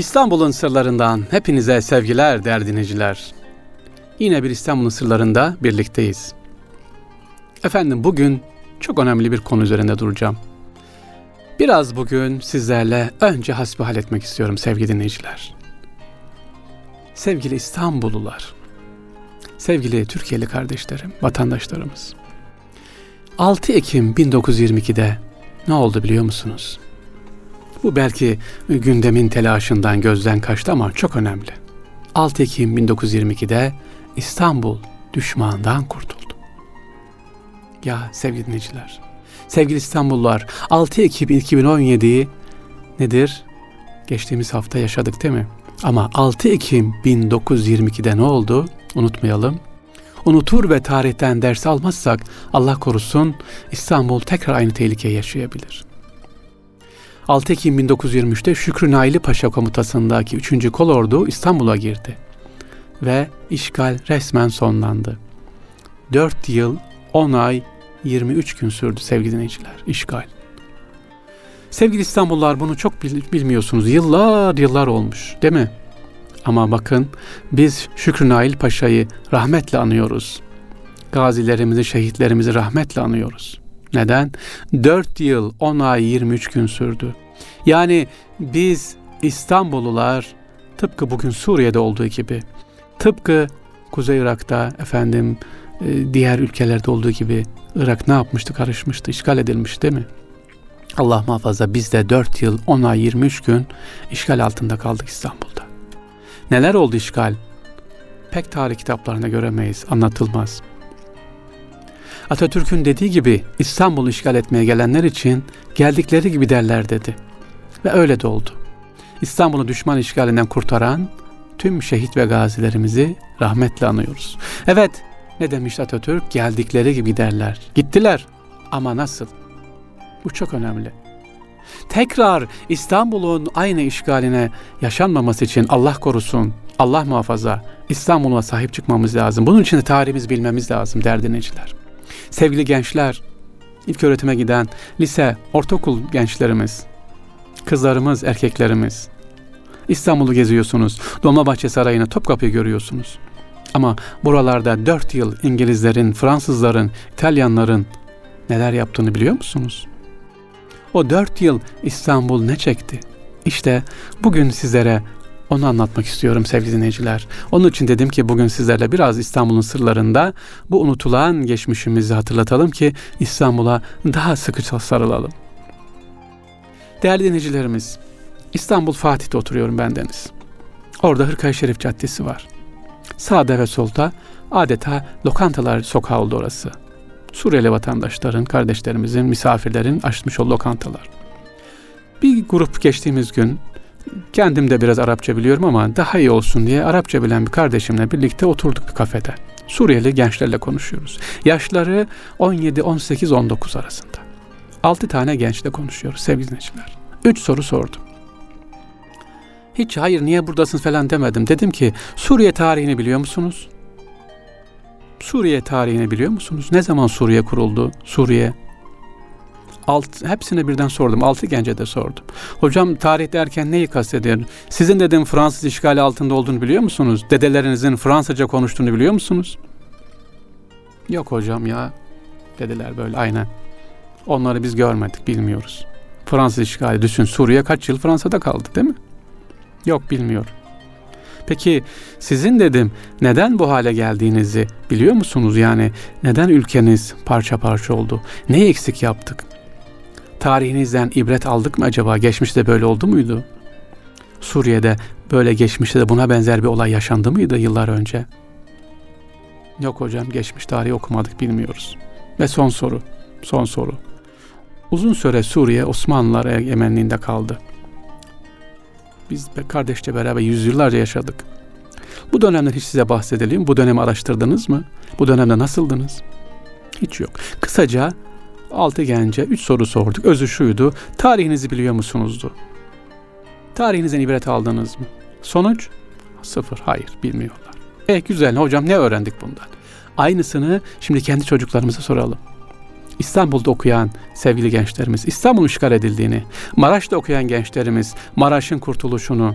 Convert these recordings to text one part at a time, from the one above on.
İstanbul'un sırlarından hepinize sevgiler değerli dinleyiciler. Yine bir İstanbul'un sırlarında birlikteyiz. Efendim bugün çok önemli bir konu üzerinde duracağım. Biraz bugün sizlerle önce hasbihal etmek istiyorum sevgili dinleyiciler. Sevgili İstanbullular, sevgili Türkiye'li kardeşlerim, vatandaşlarımız. 6 Ekim 1922'de ne oldu biliyor musunuz? Bu belki gündemin telaşından gözden kaçtı ama çok önemli. 6 Ekim 1922'de İstanbul düşmandan kurtuldu. Ya sevgili dinleyiciler, sevgili İstanbullular 6 Ekim 2017'yi nedir? Geçtiğimiz hafta yaşadık değil mi? Ama 6 Ekim 1922'de ne oldu? Unutmayalım. Unutur ve tarihten ders almazsak Allah korusun İstanbul tekrar aynı tehlikeyi yaşayabilir. 6 Ekim 1923'te Şükrü Naili Paşa komutasındaki 3. kolordu İstanbul'a girdi ve işgal resmen sonlandı. 4 yıl 10 ay 23 gün sürdü sevgili dinleyiciler işgal. Sevgili İstanbullular bunu çok bilmiyorsunuz. Yıllar yıllar olmuş değil mi? Ama bakın biz Şükrü Nail Paşa'yı rahmetle anıyoruz. Gazilerimizi, şehitlerimizi rahmetle anıyoruz. Neden? 4 yıl 10 ay 23 gün sürdü. Yani biz İstanbullular tıpkı bugün Suriye'de olduğu gibi tıpkı Kuzey Irak'ta efendim e, diğer ülkelerde olduğu gibi Irak ne yapmıştı? Karışmıştı, işgal edilmiş değil mi? Allah muhafaza biz de 4 yıl 10 ay 23 gün işgal altında kaldık İstanbul'da. Neler oldu işgal? Pek tarih kitaplarında göremeyiz, anlatılmaz. Atatürk'ün dediği gibi İstanbul'u işgal etmeye gelenler için geldikleri gibi derler dedi. Ve öyle de oldu. İstanbul'u düşman işgalinden kurtaran tüm şehit ve gazilerimizi rahmetle anıyoruz. Evet, ne demiş Atatürk? Geldikleri gibi derler. Gittiler ama nasıl? Bu çok önemli. Tekrar İstanbul'un aynı işgaline yaşanmaması için Allah korusun, Allah muhafaza İstanbul'a sahip çıkmamız lazım. Bunun için de tarihimiz bilmemiz lazım derdineciler. Sevgili gençler, ilk öğretime giden lise, ortaokul gençlerimiz, kızlarımız, erkeklerimiz. İstanbul'u geziyorsunuz. Dolmabahçe Sarayı'nı, Topkapı'yı görüyorsunuz. Ama buralarda dört yıl İngilizlerin, Fransızların, İtalyanların neler yaptığını biliyor musunuz? O dört yıl İstanbul ne çekti? İşte bugün sizlere onu anlatmak istiyorum sevgili dinleyiciler. Onun için dedim ki bugün sizlerle biraz İstanbul'un sırlarında bu unutulan geçmişimizi hatırlatalım ki İstanbul'a daha sıkı sarılalım. Değerli dinleyicilerimiz, İstanbul Fatih'te oturuyorum bendeniz. Orada Hırkaya Şerif Caddesi var. Sağda ve solda adeta lokantalar sokağı oldu orası. Suriyeli vatandaşların, kardeşlerimizin, misafirlerin açmış olduğu lokantalar. Bir grup geçtiğimiz gün kendim de biraz Arapça biliyorum ama daha iyi olsun diye Arapça bilen bir kardeşimle birlikte oturduk bir kafede. Suriyeli gençlerle konuşuyoruz. Yaşları 17, 18, 19 arasında. 6 tane gençle konuşuyoruz sevgili dinleyiciler. 3 soru sordum. Hiç hayır niye buradasın falan demedim. Dedim ki Suriye tarihini biliyor musunuz? Suriye tarihini biliyor musunuz? Ne zaman Suriye kuruldu? Suriye. Alt, hepsine birden sordum. Altı gence de sordum. Hocam tarih derken neyi kastediyor? Sizin dedim Fransız işgali altında olduğunu biliyor musunuz? Dedelerinizin Fransızca konuştuğunu biliyor musunuz? Yok hocam ya dediler böyle aynen. Onları biz görmedik, bilmiyoruz. Fransız işgali düşün Suriye kaç yıl Fransa'da kaldı değil mi? Yok bilmiyorum. Peki sizin dedim neden bu hale geldiğinizi biliyor musunuz? Yani neden ülkeniz parça parça oldu? Ne eksik yaptık? Tarihinizden ibret aldık mı acaba? Geçmişte böyle oldu muydu? Suriye'de böyle geçmişte de buna benzer bir olay yaşandı mıydı yıllar önce? Yok hocam geçmiş tarihi okumadık bilmiyoruz. Ve son soru, son soru. Uzun süre Suriye Osmanlılar egemenliğinde kaldı. Biz kardeşçe beraber yüzyıllarca yaşadık. Bu dönemden hiç size bahsedelim. Bu dönemi araştırdınız mı? Bu dönemde nasıldınız? Hiç yok. Kısaca altı gence üç soru sorduk. Özü şuydu. Tarihinizi biliyor musunuzdu? Tarihinizden ibret aldınız mı? Sonuç? Sıfır. Hayır bilmiyorlar. E güzel hocam ne öğrendik bundan? Aynısını şimdi kendi çocuklarımıza soralım. İstanbul'da okuyan sevgili gençlerimiz İstanbul işgal edildiğini, Maraş'ta okuyan gençlerimiz Maraş'ın kurtuluşunu,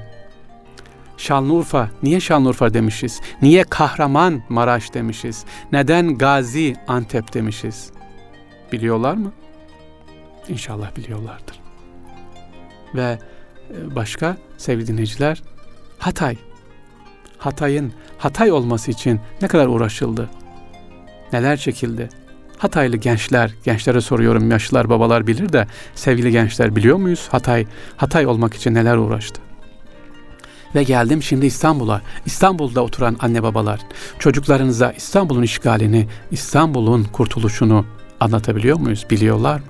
Şanlıurfa, niye Şanlıurfa demişiz? Niye Kahraman Maraş demişiz? Neden Gazi Antep demişiz? Biliyorlar mı? İnşallah biliyorlardır. Ve e, başka sevgili dinleyiciler Hatay. Hatay'ın Hatay olması için ne kadar uğraşıldı? Neler çekildi? Hataylı gençler, gençlere soruyorum yaşlılar babalar bilir de sevgili gençler biliyor muyuz Hatay Hatay olmak için neler uğraştı? Ve geldim şimdi İstanbul'a. İstanbul'da oturan anne babalar çocuklarınıza İstanbul'un işgalini, İstanbul'un kurtuluşunu anlatabiliyor muyuz? Biliyorlar mı?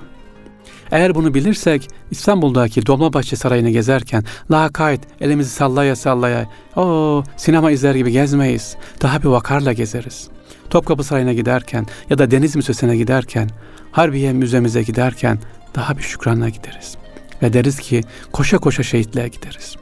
Eğer bunu bilirsek İstanbul'daki Dolmabahçe Sarayı'nı gezerken lakayt elimizi sallaya sallaya o sinema izler gibi gezmeyiz. Daha bir vakarla gezeriz. Topkapı Sarayı'na giderken ya da Deniz Müzesi'ne giderken, Harbiye Müzemize giderken daha bir şükranla gideriz. Ve deriz ki koşa koşa şehitliğe gideriz.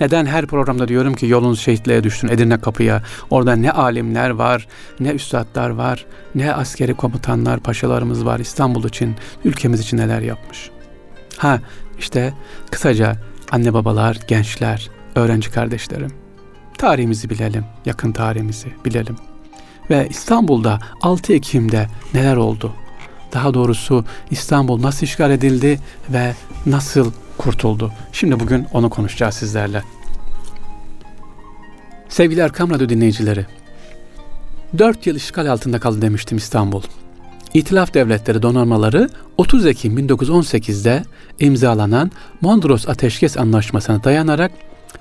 Neden her programda diyorum ki yolunuz şehitliğe düşsün Edirne kapıya. Orada ne alimler var, ne üstadlar var, ne askeri komutanlar, paşalarımız var İstanbul için, ülkemiz için neler yapmış. Ha işte kısaca anne babalar, gençler, öğrenci kardeşlerim. Tarihimizi bilelim, yakın tarihimizi bilelim. Ve İstanbul'da 6 Ekim'de neler oldu? Daha doğrusu İstanbul nasıl işgal edildi ve nasıl kurtuldu? Şimdi bugün onu konuşacağız sizlerle. Sevgili Erkam Radyo dinleyicileri, 4 yıl işgal altında kaldı demiştim İstanbul. İtilaf Devletleri donanmaları 30 Ekim 1918'de imzalanan Mondros Ateşkes Anlaşması'na dayanarak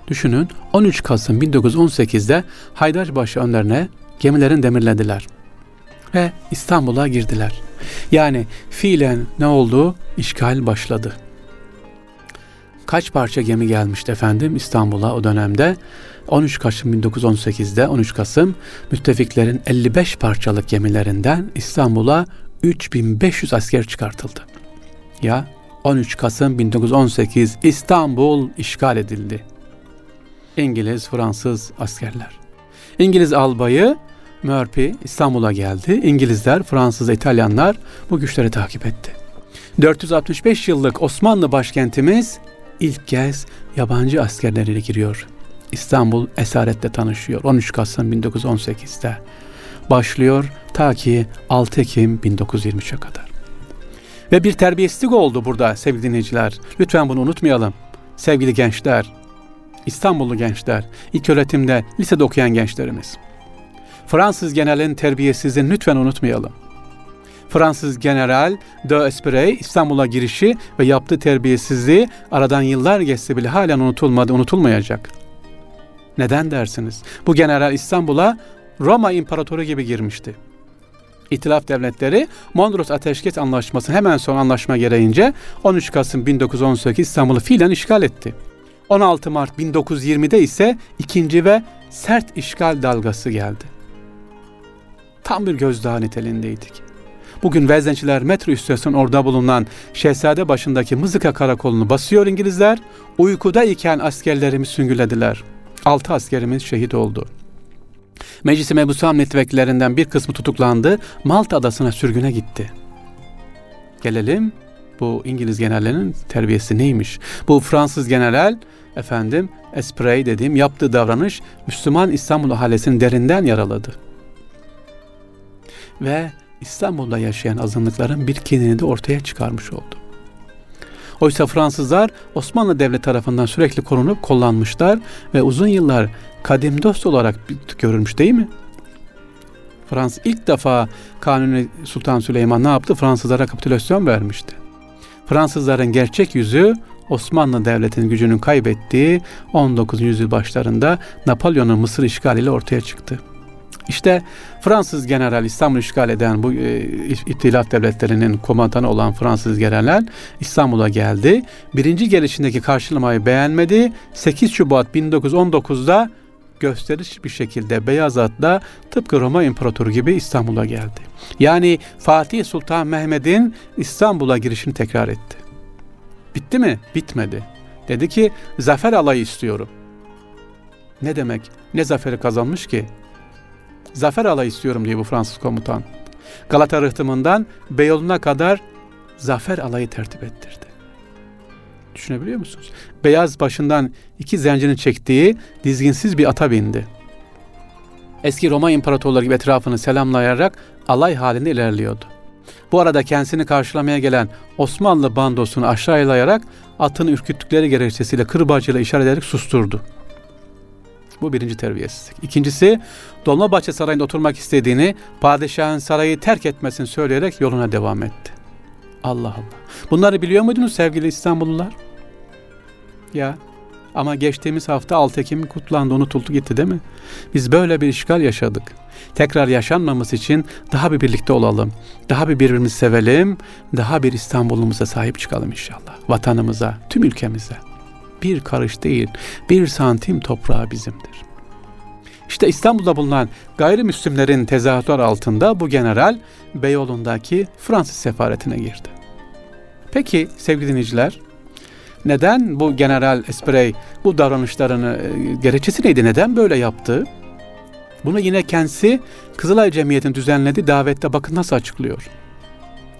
düşünün 13 Kasım 1918'de Haydarpaşa önlerine gemilerin demirlediler ve İstanbul'a girdiler. Yani fiilen ne oldu? İşgal başladı. Kaç parça gemi gelmişti efendim İstanbul'a o dönemde? 13 Kasım 1918'de 13 Kasım müttefiklerin 55 parçalık gemilerinden İstanbul'a 3500 asker çıkartıldı. Ya 13 Kasım 1918 İstanbul işgal edildi. İngiliz, Fransız askerler. İngiliz albayı Murphy İstanbul'a geldi. İngilizler, Fransız, İtalyanlar bu güçleri takip etti. 465 yıllık Osmanlı başkentimiz ilk kez yabancı askerleriyle giriyor. İstanbul esaretle tanışıyor 13 Kasım 1918'de. Başlıyor ta ki 6 Ekim 1923'e kadar. Ve bir terbiyesizlik oldu burada sevgili dinleyiciler. Lütfen bunu unutmayalım. Sevgili gençler, İstanbullu gençler, ilk öğretimde, lisede okuyan gençlerimiz. Fransız generalin terbiyesizliğini lütfen unutmayalım. Fransız general de Esprit İstanbul'a girişi ve yaptığı terbiyesizliği aradan yıllar geçse bile halen unutulmadı, unutulmayacak. Neden dersiniz? Bu general İstanbul'a Roma İmparatoru gibi girmişti. İtilaf devletleri Mondros Ateşkes Anlaşması hemen son anlaşma gereğince 13 Kasım 1918 İstanbul'u fiilen işgal etti. 16 Mart 1920'de ise ikinci ve sert işgal dalgası geldi. Tam bir gözdağı nitelindeydik. Bugün Veznenciler metro istasyonu orada bulunan Şehzade başındaki Mızıka karakolunu basıyor İngilizler. Uykuda iken askerlerimi süngülediler. Altı askerimiz şehit oldu. Meclis-i Mebusan milletvekillerinden bir kısmı tutuklandı. Malta adasına sürgüne gitti. Gelelim bu İngiliz generalinin terbiyesi neymiş? Bu Fransız general efendim Esprit dediğim yaptığı davranış Müslüman İstanbul ahalisini derinden yaraladı. Ve İstanbul'da yaşayan azınlıkların bir kinini de ortaya çıkarmış oldu. Oysa Fransızlar Osmanlı Devleti tarafından sürekli korunup kullanmışlar ve uzun yıllar kadim dost olarak görülmüş değil mi? Fransız ilk defa Kanuni Sultan Süleyman ne yaptı? Fransızlara kapitülasyon vermişti. Fransızların gerçek yüzü Osmanlı Devleti'nin gücünün kaybettiği 19. yüzyıl başlarında Napolyon'un Mısır işgaliyle ortaya çıktı. İşte Fransız general İstanbul işgal eden bu e, İttilaf devletlerinin komutanı olan Fransız general İstanbul'a geldi. Birinci gelişindeki karşılamayı beğenmedi. 8 Şubat 1919'da gösteriş bir şekilde beyaz atla tıpkı Roma İmparatoru gibi İstanbul'a geldi. Yani Fatih Sultan Mehmet'in İstanbul'a girişini tekrar etti. Bitti mi? Bitmedi. Dedi ki zafer alayı istiyorum. Ne demek? Ne zaferi kazanmış ki? Zafer alayı istiyorum diye bu Fransız komutan. Galata rıhtımından Beyoğlu'na kadar zafer alayı tertip ettirdi. Düşünebiliyor musunuz? Beyaz başından iki zencinin çektiği dizginsiz bir ata bindi. Eski Roma imparatorları gibi etrafını selamlayarak alay halinde ilerliyordu. Bu arada kendisini karşılamaya gelen Osmanlı bandosunu aşağılayarak atını ürküttükleri gerekçesiyle kırbacıyla işaret ederek susturdu. Bu birinci terbiyesizlik. İkincisi Dolmabahçe Sarayı'nda oturmak istediğini padişahın sarayı terk etmesini söyleyerek yoluna devam etti. Allah Allah. Bunları biliyor muydunuz sevgili İstanbullular? Ya ama geçtiğimiz hafta 6 Ekim kutlandı, unutuldu gitti değil mi? Biz böyle bir işgal yaşadık. Tekrar yaşanmaması için daha bir birlikte olalım. Daha bir birbirimizi sevelim. Daha bir İstanbul'umuza sahip çıkalım inşallah. Vatanımıza, tüm ülkemize. Bir karış değil, bir santim toprağı bizimdir. İşte İstanbul'da bulunan gayrimüslimlerin tezahüratlar altında bu general Beyoğlu'ndaki Fransız sefaretine girdi. Peki sevgili dinleyiciler, neden bu General Esprey bu davranışlarını, e, gerekçesi neydi? Neden böyle yaptı? Bunu yine kendisi Kızılay Cemiyeti'nin düzenlediği davette bakın nasıl açıklıyor.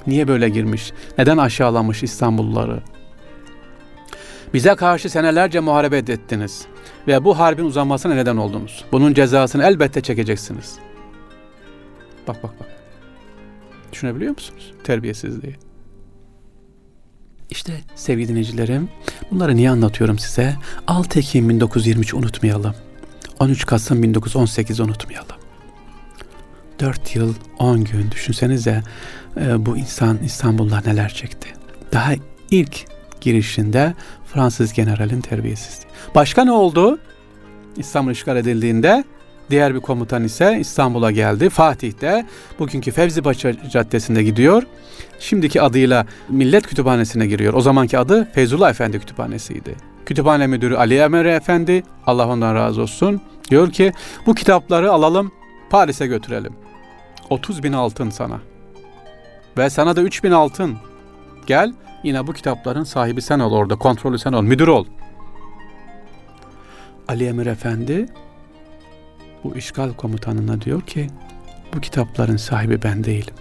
Niye böyle girmiş? Neden aşağılamış İstanbulluları? Bize karşı senelerce muharebe ettiniz ve bu harbin uzamasına neden oldunuz. Bunun cezasını elbette çekeceksiniz. Bak bak bak. Düşünebiliyor musunuz terbiyesizliği? İşte sevgili dinleyicilerim, bunları niye anlatıyorum size? 6 Ekim 1923 unutmayalım. 13 Kasım 1918 unutmayalım. 4 yıl 10 gün düşünsenize e, bu insan İstanbul'da neler çekti. Daha ilk girişinde Fransız generalin terbiyesizliği. Başka ne oldu? İstanbul işgal edildiğinde diğer bir komutan ise İstanbul'a geldi. Fatih'te bugünkü Fevzipaşa Caddesi'nde gidiyor. Şimdiki adıyla Millet Kütüphanesi'ne giriyor. O zamanki adı Feyzullah Efendi Kütüphanesi'ydi. Kütüphane müdürü Ali Emre Efendi, Allah ondan razı olsun, diyor ki bu kitapları alalım Paris'e götürelim. 30 bin altın sana. Ve sana da 3 bin altın. Gel yine bu kitapların sahibi sen ol orada, kontrolü sen ol, müdür ol. Ali Emir Efendi bu işgal komutanına diyor ki bu kitapların sahibi ben değilim.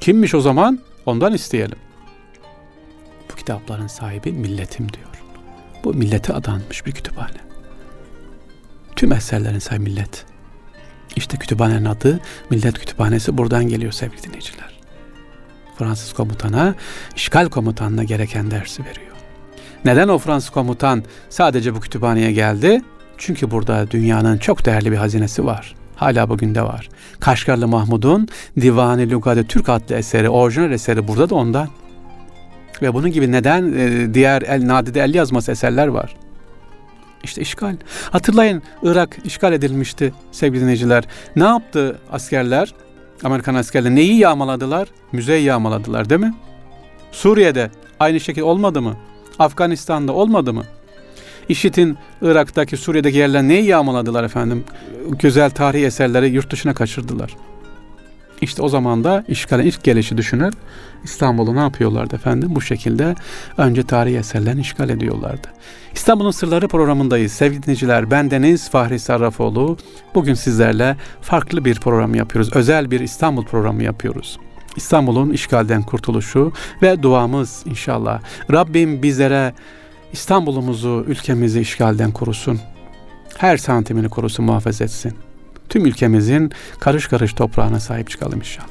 Kimmiş o zaman? Ondan isteyelim. Bu kitapların sahibi milletim diyor. Bu millete adanmış bir kütüphane. Tüm eserlerin sahibi millet. İşte kütüphanenin adı Millet Kütüphanesi buradan geliyor sevgili dinleyiciler. Fransız komutana, işgal komutanına gereken dersi veriyor. Neden o Fransız komutan sadece bu kütüphaneye geldi? Çünkü burada dünyanın çok değerli bir hazinesi var. Hala bugün de var. Kaşgarlı Mahmud'un Divani Lugade Türk adlı eseri, orijinal eseri burada da ondan. Ve bunun gibi neden e, diğer el nadide el yazması eserler var. İşte işgal. Hatırlayın Irak işgal edilmişti sevgili dinleyiciler. Ne yaptı askerler? Amerikan askerler neyi yağmaladılar? Müzeyi yağmaladılar değil mi? Suriye'de aynı şekilde olmadı mı? Afganistan'da olmadı mı? İşit'in Irak'taki, Suriye'deki yerler neyi yağmaladılar efendim? Güzel tarihi eserleri yurt dışına kaçırdılar. İşte o zaman da işgalin ilk gelişi düşünür. İstanbul'u ne yapıyorlardı efendim? Bu şekilde önce tarihi eserlerini işgal ediyorlardı. İstanbul'un Sırları programındayız. Sevgili dinleyiciler, ben Deniz Fahri Sarrafoğlu. Bugün sizlerle farklı bir program yapıyoruz. Özel bir İstanbul programı yapıyoruz. İstanbul'un işgalden kurtuluşu ve duamız inşallah. Rabbim bizlere İstanbul'umuzu, ülkemizi işgalden korusun. Her santimini korusun, muhafaza etsin. Tüm ülkemizin karış karış toprağına sahip çıkalım inşallah.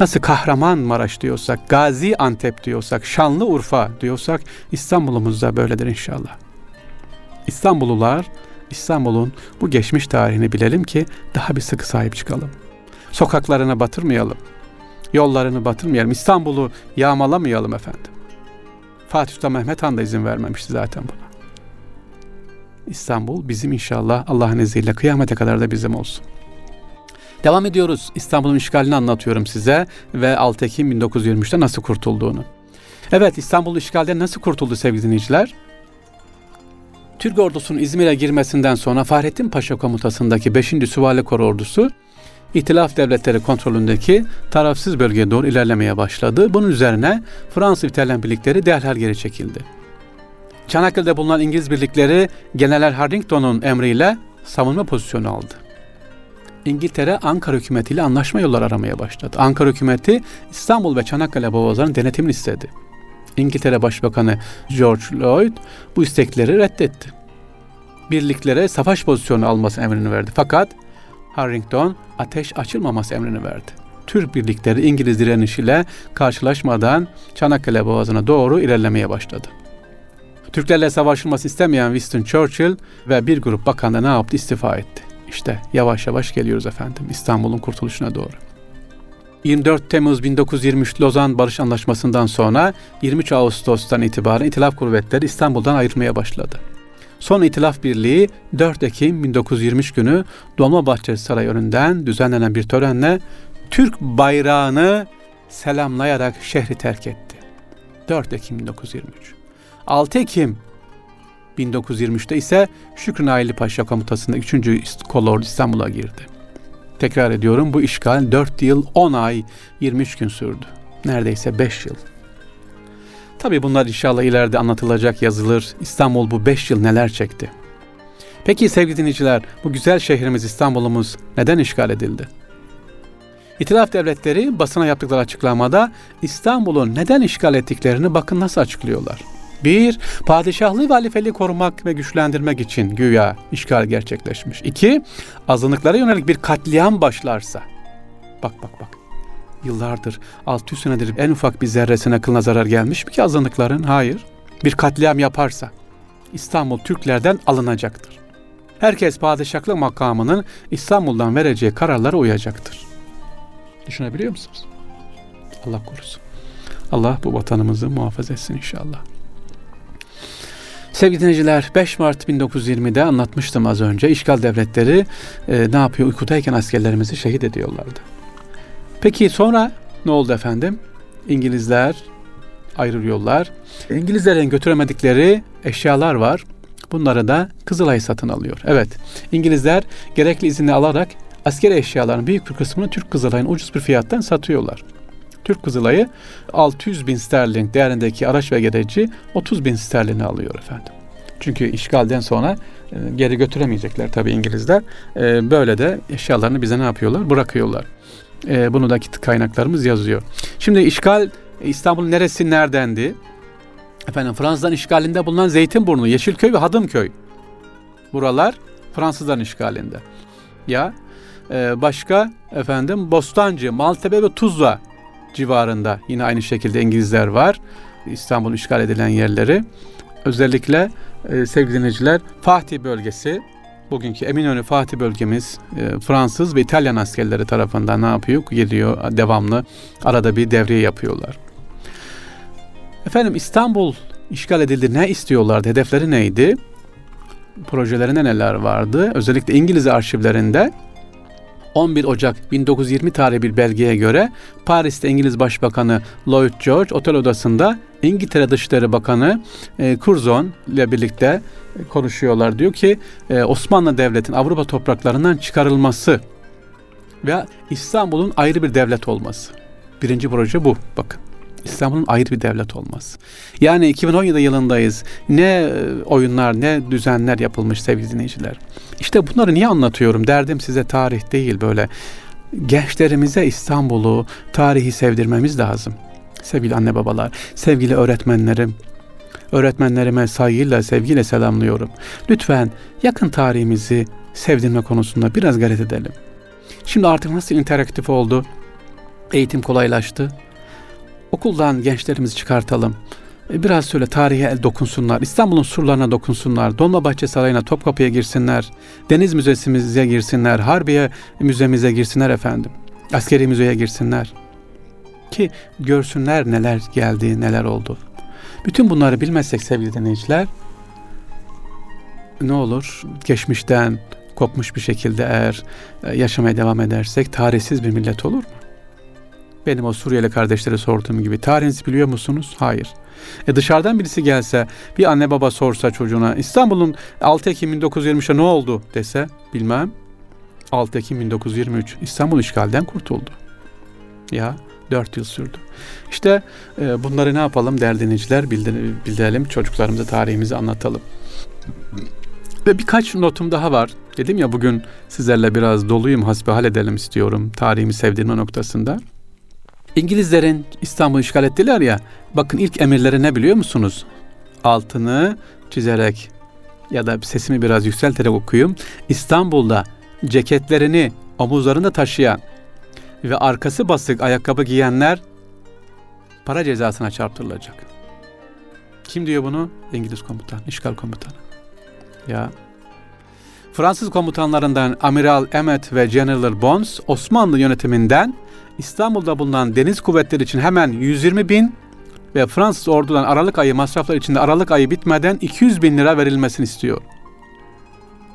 Nasıl Kahraman Maraş diyorsak, Gazi Antep diyorsak, Şanlı Urfa diyorsak İstanbul'umuz da böyledir inşallah. İstanbullular İstanbul'un bu geçmiş tarihini bilelim ki daha bir sıkı sahip çıkalım. Sokaklarına batırmayalım. Yollarını batırmayalım. İstanbul'u yağmalamayalım efendim. Fatih Sultan Mehmet Han da izin vermemişti zaten buna. İstanbul bizim inşallah Allah'ın izniyle kıyamete kadar da bizim olsun. Devam ediyoruz. İstanbul'un işgalini anlatıyorum size ve 6 Ekim 1923'te nasıl kurtulduğunu. Evet İstanbul işgalden nasıl kurtuldu sevgili dinleyiciler? Türk ordusunun İzmir'e girmesinden sonra Fahrettin Paşa komutasındaki 5. Süvari Kor ordusu İtilaf devletleri kontrolündeki tarafsız bölgeye doğru ilerlemeye başladı. Bunun üzerine Fransız İtalyan birlikleri derhal geri çekildi. Çanakkale'de bulunan İngiliz birlikleri General Harrington'un emriyle savunma pozisyonu aldı. İngiltere Ankara hükümetiyle anlaşma yolları aramaya başladı. Ankara hükümeti İstanbul ve Çanakkale boğazlarının denetimini istedi. İngiltere Başbakanı George Lloyd bu istekleri reddetti. Birliklere savaş pozisyonu alması emrini verdi. Fakat Harrington ateş açılmaması emrini verdi. Türk birlikleri İngiliz direnişiyle karşılaşmadan Çanakkale Boğazı'na doğru ilerlemeye başladı. Türklerle savaşılması istemeyen Winston Churchill ve bir grup bakan da ne yaptı? İstifa etti. İşte yavaş yavaş geliyoruz efendim İstanbul'un kurtuluşuna doğru. 24 Temmuz 1923 Lozan Barış Anlaşması'ndan sonra 23 Ağustos'tan itibaren İtilaf kuvvetleri İstanbul'dan ayrılmaya başladı. Son İtilaf Birliği 4 Ekim 1923 günü Dolmabahçe Sarayı önünden düzenlenen bir törenle Türk bayrağını selamlayarak şehri terk etti. 4 Ekim 1923. 6 Ekim 1923'te ise Şükrü Naili Paşa komutasında 3. Kolordu İstanbul'a girdi. Tekrar ediyorum bu işgal 4 yıl 10 ay 23 gün sürdü. Neredeyse 5 yıl. Tabi bunlar inşallah ileride anlatılacak, yazılır. İstanbul bu 5 yıl neler çekti? Peki sevgili dinleyiciler, bu güzel şehrimiz İstanbul'umuz neden işgal edildi? İtilaf devletleri basına yaptıkları açıklamada İstanbul'u neden işgal ettiklerini bakın nasıl açıklıyorlar. Bir, padişahlığı ve halifeliği korumak ve güçlendirmek için güya işgal gerçekleşmiş. İki, azınlıklara yönelik bir katliam başlarsa. Bak bak bak. Yıllardır, 600 senedir en ufak bir zerresine kılına zarar gelmiş mi ki azınlıkların? Hayır. Bir katliam yaparsa İstanbul Türklerden alınacaktır. Herkes padişahlık makamının İstanbul'dan vereceği kararlara uyacaktır. Düşünebiliyor musunuz? Allah korusun. Allah bu vatanımızı muhafaza etsin inşallah. Sevgili dinleyiciler 5 Mart 1920'de anlatmıştım az önce işgal devletleri e, ne yapıyor uykudayken askerlerimizi şehit ediyorlardı. Peki sonra ne oldu efendim? İngilizler ayrılıyorlar. İngilizlerin götüremedikleri eşyalar var. Bunları da Kızılay satın alıyor. Evet İngilizler gerekli izni alarak askeri eşyaların büyük bir kısmını Türk Kızılay'ın ucuz bir fiyattan satıyorlar. Türk Kızılay'ı 600 bin sterlin değerindeki araç ve gereci 30 bin sterlini alıyor efendim. Çünkü işgalden sonra e, geri götüremeyecekler tabii İngilizler. E, böyle de eşyalarını bize ne yapıyorlar? Bırakıyorlar. E, bunu da kaynaklarımız yazıyor. Şimdi işgal İstanbul neresi neredendi? Efendim Fransızdan işgalinde bulunan Zeytinburnu, Yeşilköy ve Hadımköy. Buralar Fransızdan işgalinde. Ya başka efendim Bostancı, Maltepe ve Tuzla civarında yine aynı şekilde İngilizler var. İstanbul işgal edilen yerleri. Özellikle e, sevgili dinleyiciler Fatih bölgesi bugünkü Eminönü Fatih bölgemiz e, Fransız ve İtalyan askerleri tarafından ne yapıyor? Geliyor devamlı arada bir devriye yapıyorlar. Efendim İstanbul işgal edildi. Ne istiyorlardı? Hedefleri neydi? Projelerinde neler vardı? Özellikle İngiliz arşivlerinde 11 Ocak 1920 tarihli bir belgeye göre Paris'te İngiliz Başbakanı Lloyd George otel odasında İngiltere Dışişleri Bakanı e, Curzon ile birlikte konuşuyorlar. Diyor ki e, Osmanlı Devleti'nin Avrupa topraklarından çıkarılması ve İstanbul'un ayrı bir devlet olması. Birinci proje bu. Bakın. İstanbul'un ayrı bir devlet olmaz. Yani 2017 yılındayız. Ne e, oyunlar, ne düzenler yapılmış sevgili dinleyiciler. İşte bunları niye anlatıyorum? Derdim size tarih değil böyle. Gençlerimize İstanbul'u, tarihi sevdirmemiz lazım. Sevgili anne babalar, sevgili öğretmenlerim, öğretmenlerime saygıyla, sevgiyle selamlıyorum. Lütfen yakın tarihimizi sevdirme konusunda biraz gayret edelim. Şimdi artık nasıl interaktif oldu? Eğitim kolaylaştı. Okuldan gençlerimizi çıkartalım. E, biraz şöyle tarihe el dokunsunlar. İstanbul'un surlarına dokunsunlar. Dolmabahçe Sarayı'na, Topkapı'ya girsinler. Deniz Müzesi'mize girsinler. Harbiye Müzemize girsinler efendim. Askeri Müze'ye girsinler. Ki görsünler neler geldi, neler oldu. Bütün bunları bilmezsek sevgili dinleyiciler ne olur? Geçmişten kopmuş bir şekilde eğer e, yaşamaya devam edersek tarihsiz bir millet olur mu? Benim o Suriyeli kardeşlere sorduğum gibi tarihinizi biliyor musunuz? Hayır. E dışarıdan birisi gelse bir anne baba sorsa çocuğuna İstanbul'un 6 Ekim 1923'te ne oldu dese bilmem. 6 Ekim 1923 İstanbul işgalden kurtuldu. Ya 4 yıl sürdü. İşte e, bunları ne yapalım derdiniciler bildirelim çocuklarımıza tarihimizi anlatalım. Ve birkaç notum daha var. Dedim ya bugün sizlerle biraz doluyum hasbihal edelim istiyorum tarihimi sevdirme noktasında. İngilizlerin İstanbul'u işgal ettiler ya. Bakın ilk emirleri ne biliyor musunuz? Altını çizerek ya da sesimi biraz yükselterek okuyayım. İstanbul'da ceketlerini omuzlarında taşıyan ve arkası basık ayakkabı giyenler para cezasına çarptırılacak. Kim diyor bunu? İngiliz komutan, işgal komutanı. Ya Fransız komutanlarından Amiral Emmet ve General Bonds Osmanlı yönetiminden İstanbul'da bulunan deniz kuvvetleri için hemen 120 bin ve Fransız ordudan Aralık ayı masraflar içinde Aralık ayı bitmeden 200 bin lira verilmesini istiyor.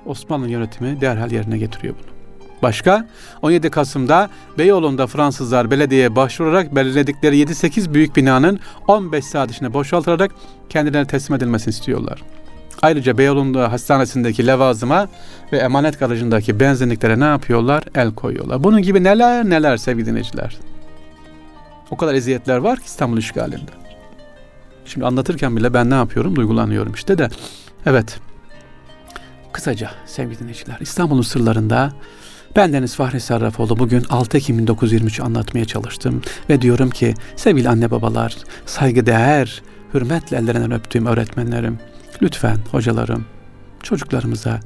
Osmanlı yönetimi derhal yerine getiriyor bunu. Başka 17 Kasım'da Beyoğlu'nda Fransızlar belediyeye başvurarak belirledikleri 7-8 büyük binanın 15 saat içinde boşaltılarak kendilerine teslim edilmesini istiyorlar. Ayrıca Beyoğlu'nda hastanesindeki levazıma ve emanet garajındaki benzinliklere ne yapıyorlar? El koyuyorlar. Bunun gibi neler neler sevgili dinleyiciler. O kadar eziyetler var ki İstanbul işgalinde. Şimdi anlatırken bile ben ne yapıyorum? Duygulanıyorum işte de. Evet. Kısaca sevgili dinleyiciler İstanbul'un sırlarında ben Deniz Fahri Sarrafoğlu bugün 6 Ekim 1923'ü anlatmaya çalıştım ve diyorum ki sevgili anne babalar, saygıdeğer, hürmetle ellerinden öptüğüm öğretmenlerim, lütfen hocalarım, çocuklarımıza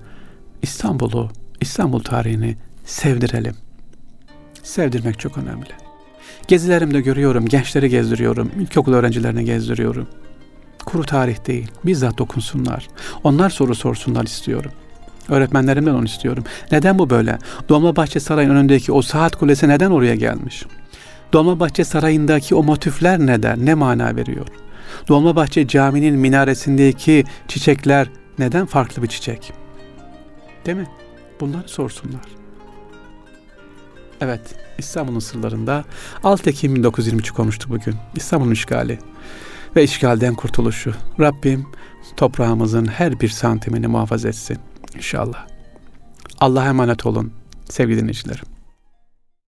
İstanbul'u, İstanbul tarihini sevdirelim. Sevdirmek çok önemli. Gezilerimde görüyorum, gençleri gezdiriyorum, ilkokul öğrencilerini gezdiriyorum. Kuru tarih değil, bizzat dokunsunlar. Onlar soru sorsunlar istiyorum. Öğretmenlerimden onu istiyorum. Neden bu böyle? Dolmabahçe Sarayı'nın önündeki o saat kulesi neden oraya gelmiş? Dolmabahçe Sarayı'ndaki o motifler neden, ne mana veriyor? Dolmabahçe Camii'nin minaresindeki çiçekler neden farklı bir çiçek? Değil mi? Bunları sorsunlar. Evet, İstanbul'un sırlarında 6 Ekim 1923 konuştuk bugün. İstanbul'un işgali ve işgalden kurtuluşu. Rabbim toprağımızın her bir santimini muhafaza etsin. İnşallah. Allah'a emanet olun sevgili dinleyicilerim.